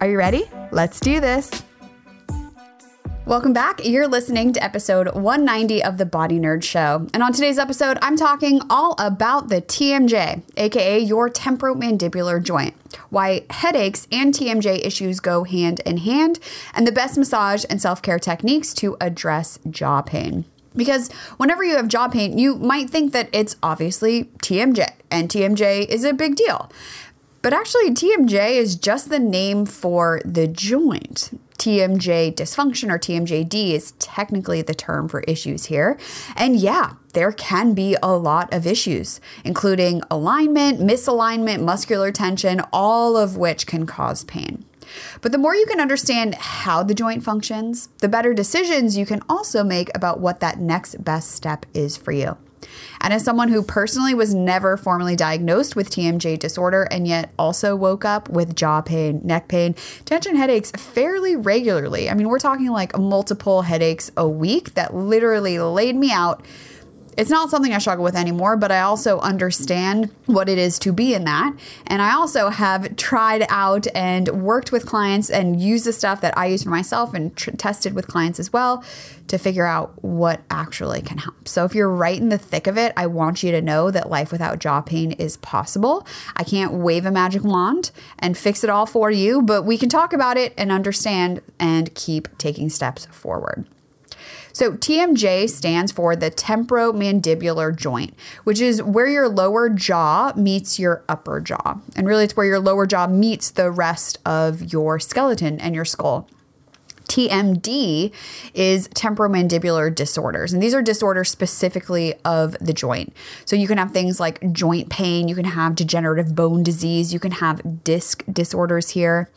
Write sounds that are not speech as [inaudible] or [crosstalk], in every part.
Are you ready? Let's do this. Welcome back. You're listening to episode 190 of the Body Nerd Show. And on today's episode, I'm talking all about the TMJ, aka your temporomandibular joint, why headaches and TMJ issues go hand in hand, and the best massage and self care techniques to address jaw pain. Because whenever you have jaw pain, you might think that it's obviously TMJ, and TMJ is a big deal. But actually, TMJ is just the name for the joint. TMJ dysfunction or TMJD is technically the term for issues here. And yeah, there can be a lot of issues, including alignment, misalignment, muscular tension, all of which can cause pain. But the more you can understand how the joint functions, the better decisions you can also make about what that next best step is for you. And as someone who personally was never formally diagnosed with TMJ disorder and yet also woke up with jaw pain, neck pain, tension headaches fairly regularly. I mean, we're talking like multiple headaches a week that literally laid me out it's not something I struggle with anymore, but I also understand what it is to be in that. And I also have tried out and worked with clients and used the stuff that I use for myself and tr- tested with clients as well to figure out what actually can help. So if you're right in the thick of it, I want you to know that life without jaw pain is possible. I can't wave a magic wand and fix it all for you, but we can talk about it and understand and keep taking steps forward. So, TMJ stands for the temporomandibular joint, which is where your lower jaw meets your upper jaw. And really, it's where your lower jaw meets the rest of your skeleton and your skull. TMD is temporomandibular disorders. And these are disorders specifically of the joint. So you can have things like joint pain, you can have degenerative bone disease, you can have disc disorders here.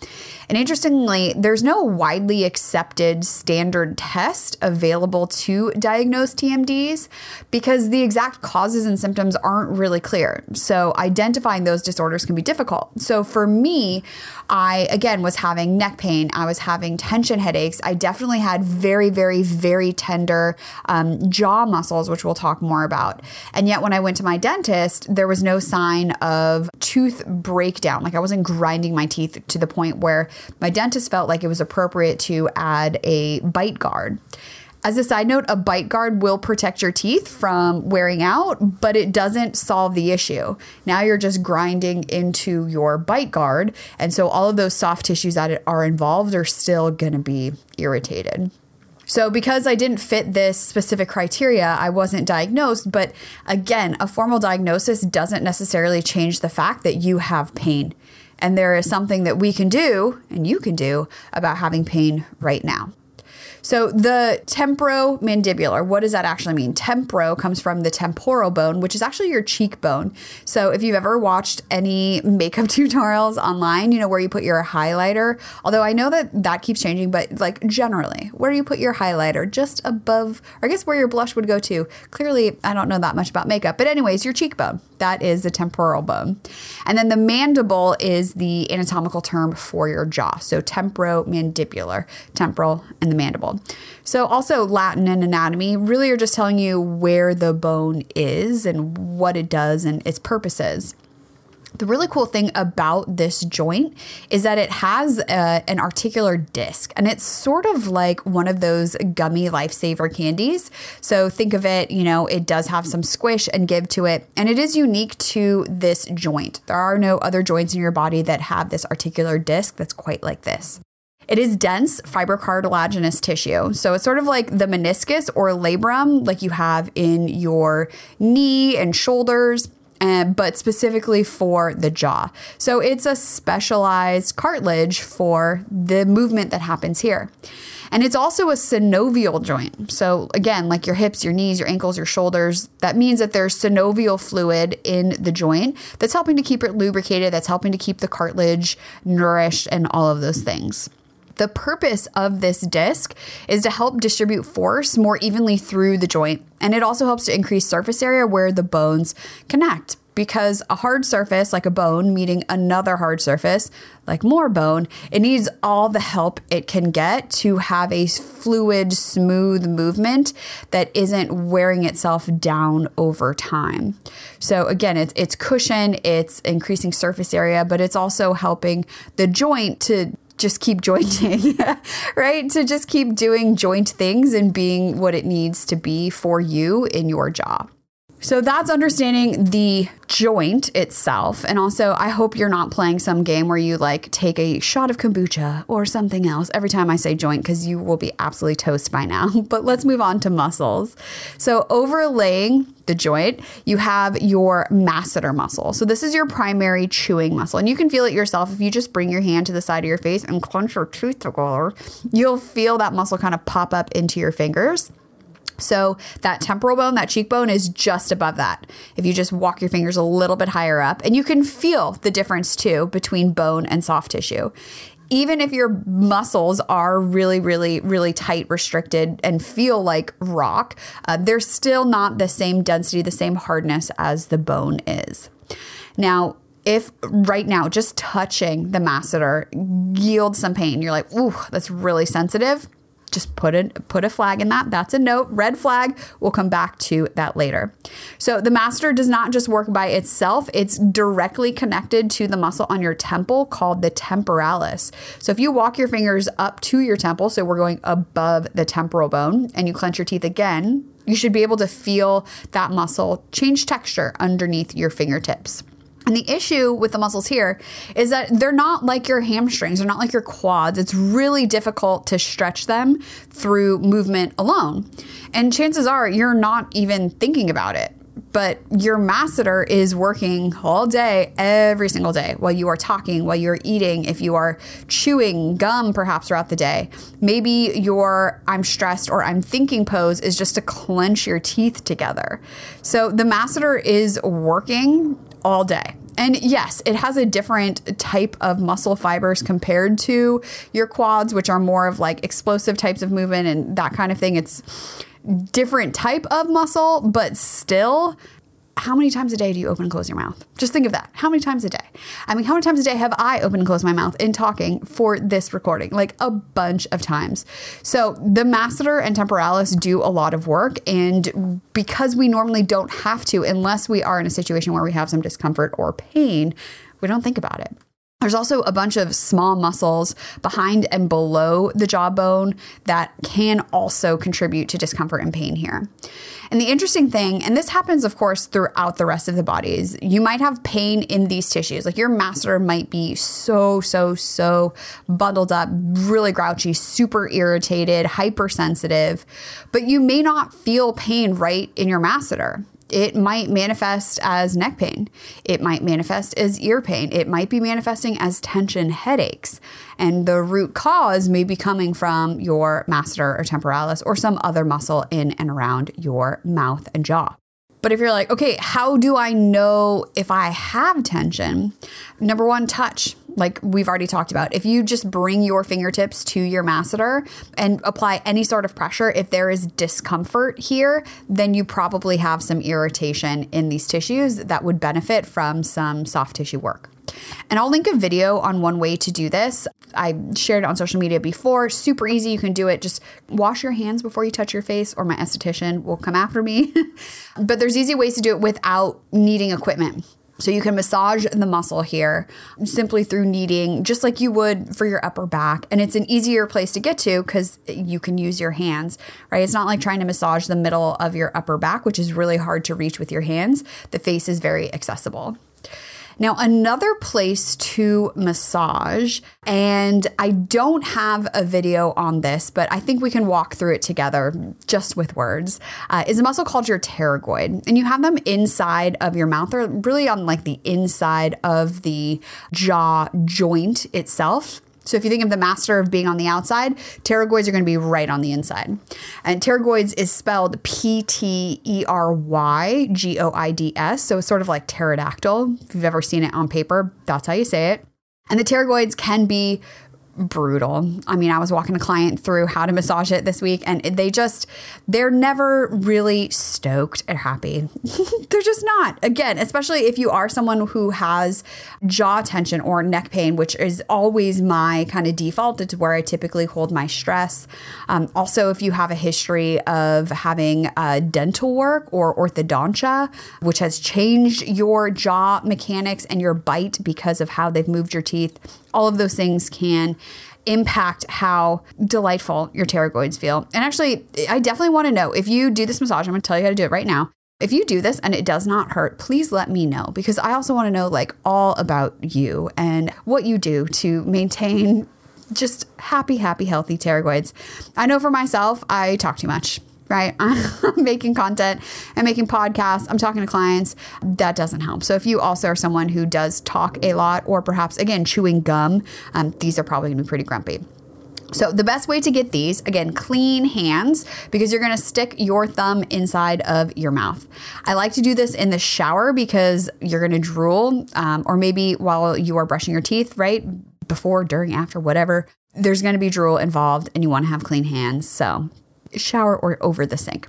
And interestingly, there's no widely accepted standard test available to diagnose TMDs because the exact causes and symptoms aren't really clear. So identifying those disorders can be difficult. So for me, I again was having neck pain, I was having tension headaches. I definitely had very, very, very tender um, jaw muscles, which we'll talk more about. And yet, when I went to my dentist, there was no sign of tooth breakdown. Like I wasn't grinding my teeth to the point where my dentist felt like it was appropriate to add a bite guard. As a side note, a bite guard will protect your teeth from wearing out, but it doesn't solve the issue. Now you're just grinding into your bite guard. And so all of those soft tissues that are involved are still going to be irritated. So, because I didn't fit this specific criteria, I wasn't diagnosed. But again, a formal diagnosis doesn't necessarily change the fact that you have pain. And there is something that we can do and you can do about having pain right now. So the temporomandibular, what does that actually mean? Temporo comes from the temporal bone, which is actually your cheekbone. So if you've ever watched any makeup [laughs] tutorials online, you know, where you put your highlighter, although I know that that keeps changing, but like generally, where you put your highlighter? Just above, I guess where your blush would go to. Clearly, I don't know that much about makeup, but anyways, your cheekbone. That is the temporal bone. And then the mandible is the anatomical term for your jaw. So temporomandibular, temporal, and the mandible. So also Latin and anatomy really are just telling you where the bone is and what it does and its purposes. The really cool thing about this joint is that it has a, an articular disc and it's sort of like one of those gummy lifesaver candies. So think of it, you know, it does have some squish and give to it, and it is unique to this joint. There are no other joints in your body that have this articular disc that's quite like this. It is dense fibrocartilaginous tissue. So it's sort of like the meniscus or labrum, like you have in your knee and shoulders but specifically for the jaw. So it's a specialized cartilage for the movement that happens here. And it's also a synovial joint. So, again, like your hips, your knees, your ankles, your shoulders, that means that there's synovial fluid in the joint that's helping to keep it lubricated, that's helping to keep the cartilage nourished, and all of those things. The purpose of this disc is to help distribute force more evenly through the joint, and it also helps to increase surface area where the bones connect. Because a hard surface like a bone meeting another hard surface like more bone it needs all the help it can get to have a fluid smooth movement that isn't wearing itself down over time. So again it's it's cushion it's increasing surface area but it's also helping the joint to just keep jointing, [laughs] right? To just keep doing joint things and being what it needs to be for you in your job. So that's understanding the joint itself. And also, I hope you're not playing some game where you like take a shot of kombucha or something else every time I say joint because you will be absolutely toast by now. [laughs] But let's move on to muscles. So, overlaying the joint, you have your masseter muscle. So, this is your primary chewing muscle. And you can feel it yourself if you just bring your hand to the side of your face and clench your teeth together. You'll feel that muscle kind of pop up into your fingers. So that temporal bone, that cheekbone is just above that. If you just walk your fingers a little bit higher up, and you can feel the difference too between bone and soft tissue. Even if your muscles are really, really, really tight, restricted, and feel like rock, uh, they're still not the same density, the same hardness as the bone is. Now, if right now just touching the masseter yields some pain, you're like, ooh, that's really sensitive just put a put a flag in that. That's a note. Red flag. We'll come back to that later. So the masseter does not just work by itself. It's directly connected to the muscle on your temple called the temporalis. So if you walk your fingers up to your temple, so we're going above the temporal bone, and you clench your teeth again, you should be able to feel that muscle change texture underneath your fingertips. And the issue with the muscles here is that they're not like your hamstrings, they're not like your quads. It's really difficult to stretch them through movement alone. And chances are you're not even thinking about it. But your masseter is working all day, every single day, while you are talking, while you're eating, if you are chewing gum perhaps throughout the day. Maybe your I'm stressed or I'm thinking pose is just to clench your teeth together. So the masseter is working all day. And yes, it has a different type of muscle fibers compared to your quads, which are more of like explosive types of movement and that kind of thing. It's different type of muscle, but still how many times a day do you open and close your mouth? Just think of that. How many times a day? I mean, how many times a day have I opened and closed my mouth in talking for this recording? Like a bunch of times. So the masseter and temporalis do a lot of work. And because we normally don't have to, unless we are in a situation where we have some discomfort or pain, we don't think about it. There's also a bunch of small muscles behind and below the jawbone that can also contribute to discomfort and pain here. And the interesting thing, and this happens, of course, throughout the rest of the body, is you might have pain in these tissues. Like your masseter might be so, so, so bundled up, really grouchy, super irritated, hypersensitive, but you may not feel pain right in your masseter it might manifest as neck pain. It might manifest as ear pain. It might be manifesting as tension headaches. And the root cause may be coming from your masseter or temporalis or some other muscle in and around your mouth and jaw. But if you're like, okay, how do I know if I have tension? Number one, touch like we've already talked about. If you just bring your fingertips to your masseter and apply any sort of pressure, if there is discomfort here, then you probably have some irritation in these tissues that would benefit from some soft tissue work. And I'll link a video on one way to do this. I shared it on social media before. Super easy. You can do it. Just wash your hands before you touch your face, or my esthetician will come after me. [laughs] but there's easy ways to do it without needing equipment. So you can massage the muscle here simply through kneading, just like you would for your upper back. And it's an easier place to get to because you can use your hands, right? It's not like trying to massage the middle of your upper back, which is really hard to reach with your hands. The face is very accessible. Now, another place to massage, and I don't have a video on this, but I think we can walk through it together just with words, uh, is a muscle called your pterygoid. And you have them inside of your mouth, or really on like the inside of the jaw joint itself. So if you think of the masseter of being on the outside, pterygoids are going to be right on the inside. And pterygoids is spelled P T E R Y G O I D S. So it's sort of like pterodactyl. If you've ever seen it on paper, that's how you say it. And the pterygoids can be brutal. I mean, I was walking a client through how to massage it this week, and they just, they're never really stoked or happy. [laughs] they're just not. Again, especially if you are someone who has jaw tension or neck pain, which is always my kind of default. It's where I typically hold my stress. Um, also, if you have a history of having uh, dental work or orthodontia, which has changed your jaw mechanics and your bite because of how they've moved your teeth, all of those things can impact how delightful your pterygoids feel. And actually, I definitely want to know if you do this massage, I'm going to tell you how to do it right now. If you do this and it does not hurt, please let me know because I also want to know like all about you and what you do to maintain just happy, happy, healthy pterygoids. I know for myself, I talk too much right? I'm [laughs] making content and making podcasts. I'm talking to clients. That doesn't help. So if you also are someone who does talk a lot, or perhaps again chewing gum, um, these are probably to be pretty grumpy. So, the best way to get these, again, clean hands because you're gonna stick your thumb inside of your mouth. I like to do this in the shower because you're gonna drool, um, or maybe while you are brushing your teeth, right? Before, during, after, whatever. There's gonna be drool involved and you wanna have clean hands. So, shower or over the sink.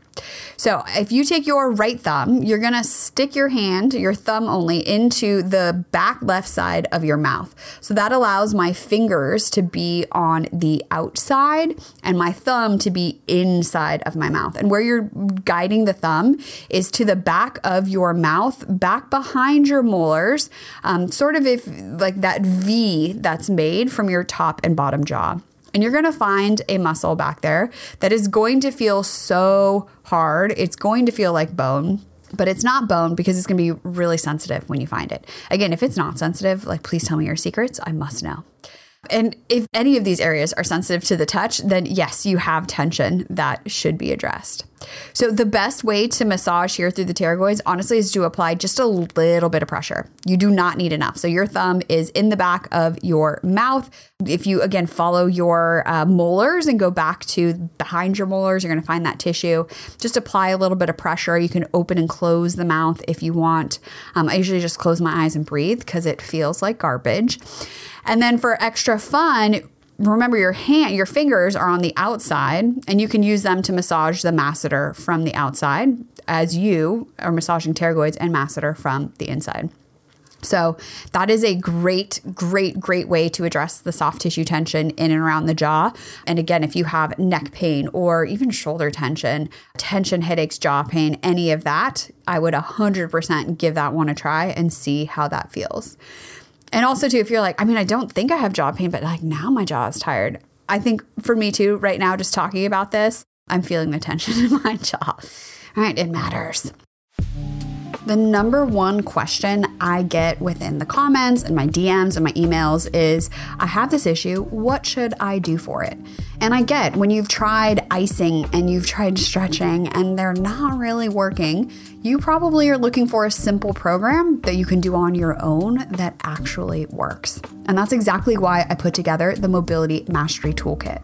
So if you take your right thumb, you're to stick your hand, your thumb only, into the back left side of your mouth. So that allows my fingers to be on the outside and my thumb to be inside of my mouth. And where you're guiding the thumb is to the back of your mouth, back behind your molars, um, sort of if like that V that's made from your top and bottom jaw. And you're going to find a muscle back there that is going to feel so hard. It's going to feel like bone, but it's not bone because it's going to be really sensitive when you find it. Again, if it's not sensitive, like please tell me your secrets. I must know. And if any of these areas are sensitive to the touch, then yes, you have tension that should be addressed. So, the best way to massage here through the pterygoids, honestly, is to apply just a little bit of pressure. You do not need enough. So, your thumb is in the back of your mouth. If you, again, follow your uh, molars and go back to behind your molars, you're going to find that tissue. Just apply a little bit of pressure. You can open and close the mouth if you want. Um, I usually just close my eyes and breathe because it feels like garbage. And then for extra fun, remember your hand your fingers are on the outside and you can use them to massage the masseter from the outside as you are massaging pterygoids and masseter from the inside so that is a great, great, great way to address the soft tissue tension in and around the jaw. And again, if you have neck pain or even shoulder tension, tension, headaches, jaw pain, any of that, I would 100% give that one a try and see how that feels. And also, too, if you're like, I mean, I don't think I have jaw pain, but like now my jaw is tired. I think for me, too, right now, just talking about this, I'm feeling the tension [laughs] in my jaw. All right, it matters. The number one question I get within the comments and my DMs and my emails is I have this issue. What should I do for it? And I get when you've tried icing and you've tried stretching and they're not really working, you probably are looking for a simple program that you can do on your own that actually works. And that's exactly why I put together the Mobility Mastery Toolkit.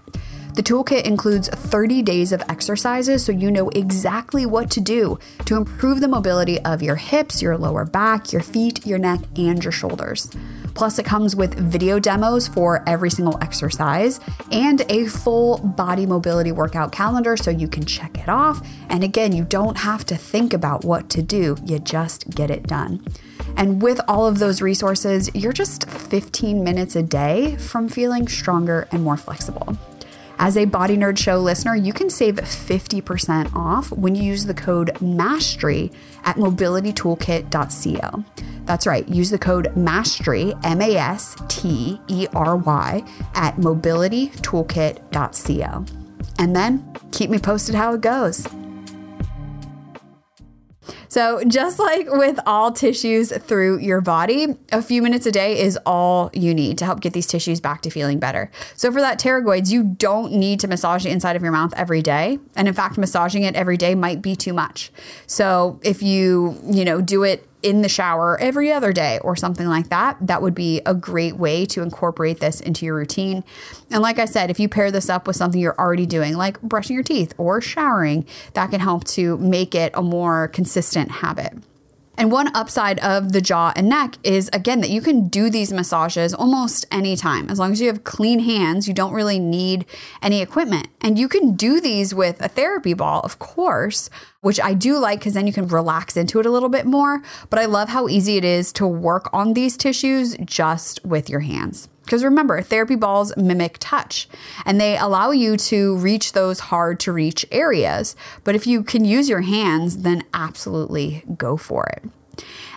The toolkit includes 30 days of exercises so you know exactly what to do to improve the mobility of your hips, your lower back, your feet, your neck, and your shoulders. Plus, it comes with video demos for every single exercise and a full body mobility workout calendar so you can check it off. And again, you don't have to think about what to do, you just get it done. And with all of those resources, you're just 15 minutes a day from feeling stronger and more flexible. As a Body Nerd Show listener, you can save 50% off when you use the code MASTERY at mobilitytoolkit.co. That's right, use the code MASTERY, M A S T E R Y, at mobilitytoolkit.co. And then keep me posted how it goes. So, just like with all tissues through your body, a few minutes a day is all you need to help get these tissues back to feeling better. So, for that pterygoids, you don't need to massage the inside of your mouth every day. And in fact, massaging it every day might be too much. So, if you, you know, do it in the shower every other day or something like that, that would be a great way to incorporate this into your routine. And like I said, if you pair this up with something you're already doing, like brushing your teeth or showering, that can help to make it a more consistent habit. And one upside of the jaw and neck is again that you can do these massages almost anytime. As long as you have clean hands, you don't really need any equipment. And you can do these with a therapy ball, of course, which I do like because then you can relax into it a little bit more. But I love how easy it is to work on these tissues just with your hands. Because remember, therapy balls mimic touch and they allow you to reach those hard to reach areas. But if you can use your hands, then absolutely go for it.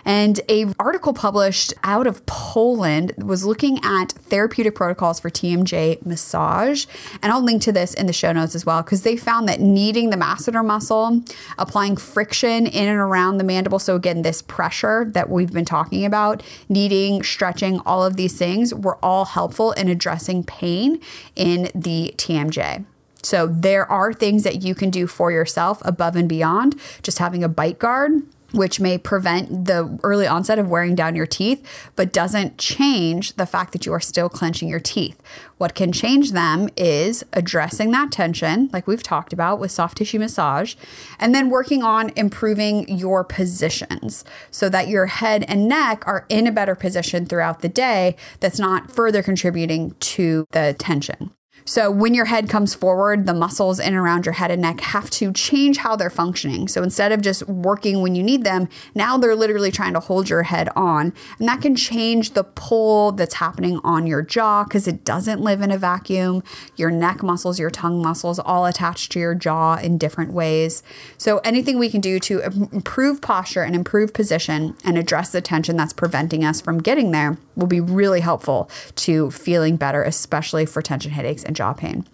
And a article published out of Poland was looking at therapeutic protocols for TMJ massage. And I'll link to this in the show notes as well because they found that kneading the masseter muscle, applying friction in and around the mandible, so again this pressure that we've been talking about, kneading, stretching, all of these things were all helpful in addressing pain in the TMJ. So there are things that you can do for yourself above and beyond just having a bite guard which may prevent the early onset of wearing down your teeth, but doesn't change the fact that you are still clenching your teeth. What can change them is addressing that tension, like we've talked about with soft tissue massage, and then working on improving your positions so that your head and neck are in a better position throughout the day that's not further contributing to the tension. So, when your head comes forward, the muscles in and around your head and neck have to change how they're functioning. So, instead of just working when you need them, now they're literally trying to hold your head on. And that can change the pull that's happening on your jaw because it doesn't live in a vacuum. Your neck muscles, your tongue muscles, all attached to your jaw in different ways. So, anything we can do to improve posture and improve position and address the tension that's preventing us from getting there will be really helpful to feeling better, especially for tension headaches and jaw pain.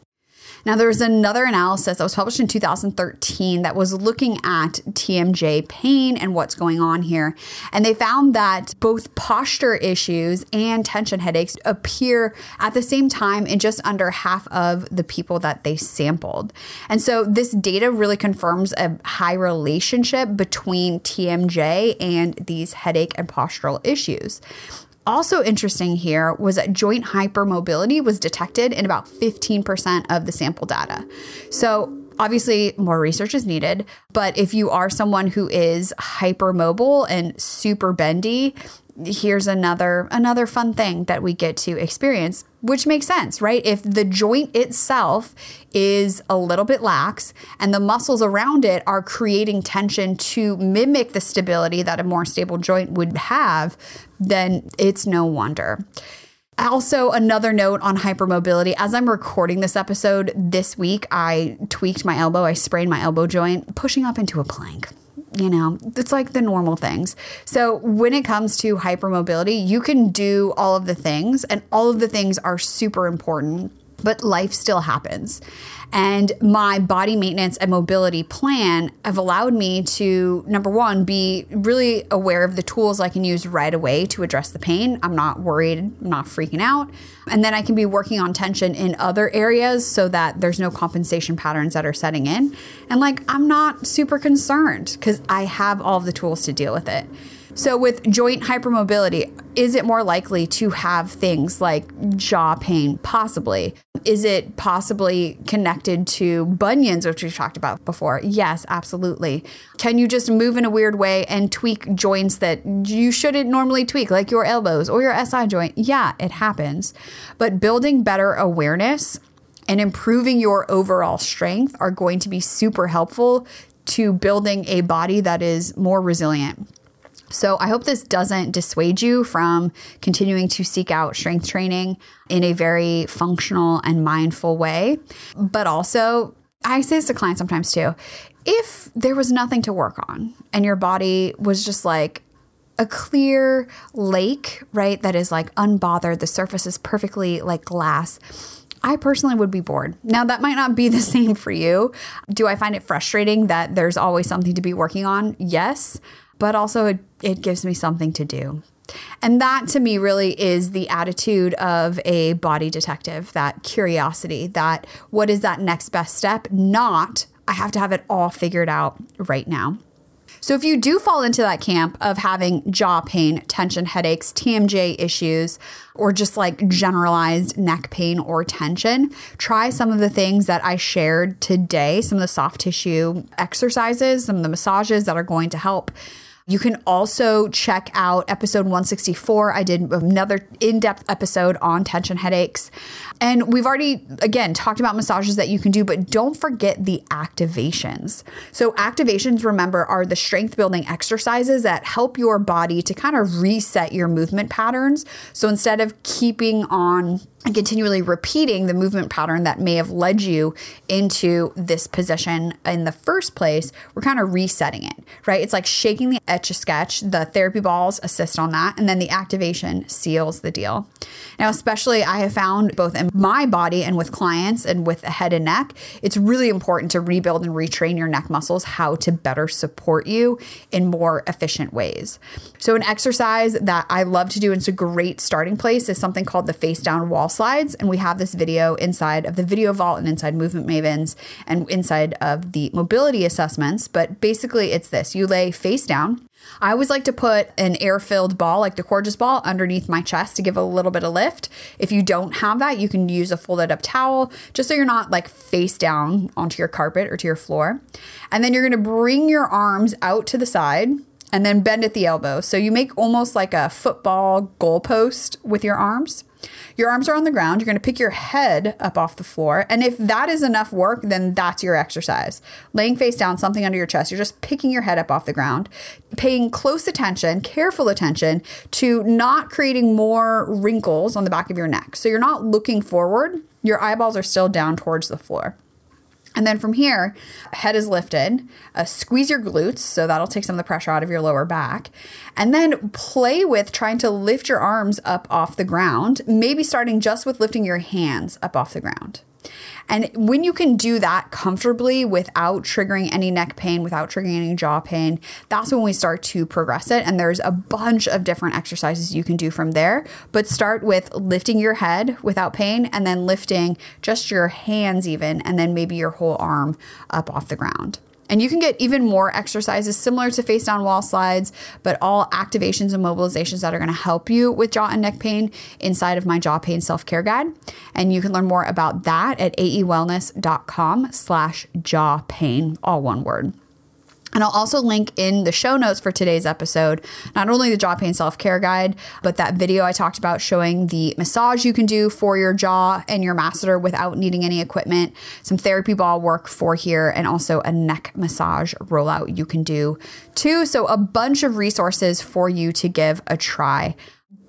Now, there was another analysis that was published in 2013 that was looking at TMJ pain and what's going on here. And they found that both posture issues and tension headaches appear at the same time in just under half of the people that they sampled. And so, this data really confirms a high relationship between TMJ and these headache and postural issues. Also interesting here was that joint hypermobility was detected in about 15% of the sample data. So obviously more research is needed, but if you are someone who is hypermobile and super bendy, here's another another fun thing that we get to experience which makes sense right if the joint itself is a little bit lax and the muscles around it are creating tension to mimic the stability that a more stable joint would have then it's no wonder also, another note on hypermobility. As I'm recording this episode this week, I tweaked my elbow. I sprained my elbow joint, pushing up into a plank you know, it's like the normal things. So when it comes to hypermobility, you can do all of the things, and all of the things are super important, but life still happens. And my body maintenance and mobility plan have allowed me to, number one, be really aware of the tools I can use right away to address the pain. I'm not worried, I'm not freaking out. And then I can be working on tension in other areas so that there's no compensation patterns that are setting in. And like, I'm not super concerned because I have all the tools to deal with it. So, with joint hypermobility, is it more likely to have things like jaw pain? Possibly. Is it possibly connected to bunions, which we've talked about before? Yes, absolutely. Can you just move in a weird way and tweak joints that you shouldn't normally tweak, like your elbows or your SI joint? Yeah, it happens. But building better awareness and improving your overall strength are going to be super helpful to building a body that is more resilient. So I hope this doesn't dissuade you from continuing to seek out strength training in a very functional and mindful way. But also, I say this to clients sometimes too. If there was nothing to work on and your body was just like a clear lake, right, that is like unbothered, the surface is perfectly like glass I personally would be bored. Now, that might not be the [laughs] same for you. Do I find it frustrating that there's always something to be working on? Yes, but also it, it gives me something to do. And that to me really is the attitude of a body detective that curiosity, that what is that next best step? Not, I have to have it all figured out right now. So, if you do fall into that camp of having jaw pain, tension headaches, TMJ issues, or just like generalized neck pain or tension, try some of the things that I shared today, some of the soft tissue exercises, some of the massages that are going to help you can also check out episode 164. I did another in depth episode on tension headaches. And we've already, again, talked about massages that you can do, but don't forget the activations. So, activations, remember, are the strength building exercises that help your body to kind of reset your movement patterns. So, instead of keeping on and continually repeating the movement pattern that may have led you into this position in the first place, we're kind of resetting it, right? It's like shaking the etch a sketch. The therapy balls assist on that, and then the activation seals the deal. Now, especially I have found both in my body and with clients and with the head and neck, it's really important to rebuild and retrain your neck muscles how to better support you in more efficient ways. So, an exercise that I love to do, and it's a great starting place, is something called the face down wall slides. And we have this video inside of the Video Vault and inside Movement Mavens and inside of the mobility assessments. But basically, it's this you lay face down. I always like to put an air filled ball, like the Coregeous ball, underneath my chest to give a little bit of lift. If you don't have that, you can use a folded up towel just so you're not like face down onto your carpet or to your floor. And then you're gonna bring your arms out to the side and then bend at the elbow. So you make almost like a football goalpost with your arms. Your arms are on the ground. You're going to pick your head up off the floor. And if that is enough work, then that's your exercise. Laying face down, something under your chest. You're just picking your head up off the ground, paying close attention, careful attention to not creating more wrinkles on the back of your neck. So you're not looking forward. Your eyeballs are still down towards the floor. And then from here, head is lifted. Uh, squeeze your glutes, so that'll take some of the pressure out of your lower back. And then play with trying to lift your arms up off the ground, maybe starting just with lifting your hands up off the ground. And when you can do that comfortably without triggering any neck pain, without triggering any jaw pain, that's when we start to progress it. And there's a bunch of different exercises you can do from there. But start with lifting your head without pain and then lifting just your hands, even, and then maybe your whole arm up off the ground. And you can get even more exercises similar to face down wall slides, but all activations and mobilizations that are going to help you with jaw and neck pain inside of my jaw pain self-care guide. And you can learn more about that at aewellness.com slash jaw pain, all one word. And I'll also link in the show notes for today's episode not only the jaw pain self care guide, but that video I talked about showing the massage you can do for your jaw and your masseter without needing any equipment, some therapy ball work for here, and also a neck massage rollout you can do too. So, a bunch of resources for you to give a try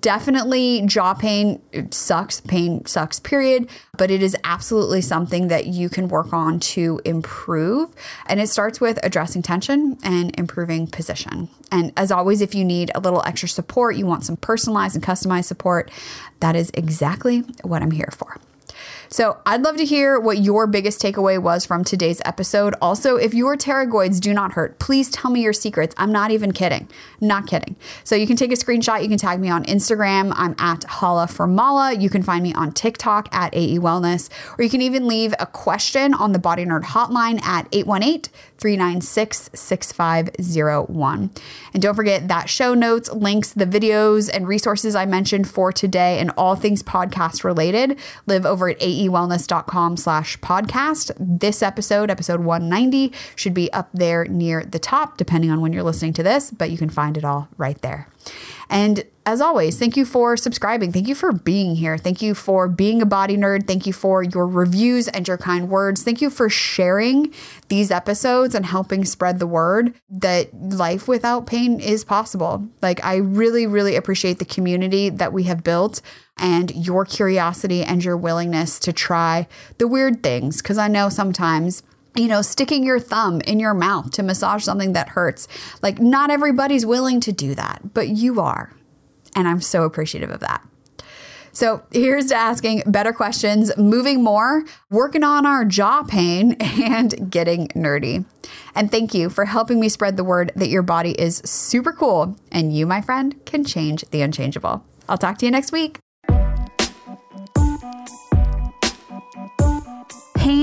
definitely jaw pain sucks pain sucks period but it is absolutely something that you can work on to improve. And it starts with addressing tension and improving position. And as always if you need a little extra support you want some personalized and customized support that is exactly what i'm here for so I'd love to hear what your biggest takeaway was from today's episode. Also, if your pterygoids do not hurt, please tell me your secrets. I'm not even kidding. not kidding. So you can take a screenshot. You can tag me on Instagram. I'm at Hala for Mala. You can find me on TikTok at AE Wellness, or you can even leave a question on the Body Nerd hotline at 818 396 6501. And don't forget that show notes, links, the videos, and resources I mentioned for today and all things podcast related live over at aewellness.com slash podcast. This episode, episode 190, should be up there near the top, depending on when you're listening to this, but you can find it all right there. And as always, thank you for subscribing. Thank you for being here. Thank you for being a body nerd. Thank you for your reviews and your kind words. Thank you for sharing these episodes and helping spread the word that life without pain is possible. Like, I really, really appreciate the community that we have built and your curiosity and your willingness to try the weird things. Because I know sometimes you know, sticking your thumb in your mouth to massage something that hurts. Like, not everybody's willing to do that, but you are. And I'm so appreciative of that. So here's to asking better questions, moving more, working on our jaw pain, [laughs] and getting nerdy. And thank you for helping me spread the word that your body is super cool and you, my friend, can change the unchangeable. I'll talk to you next week.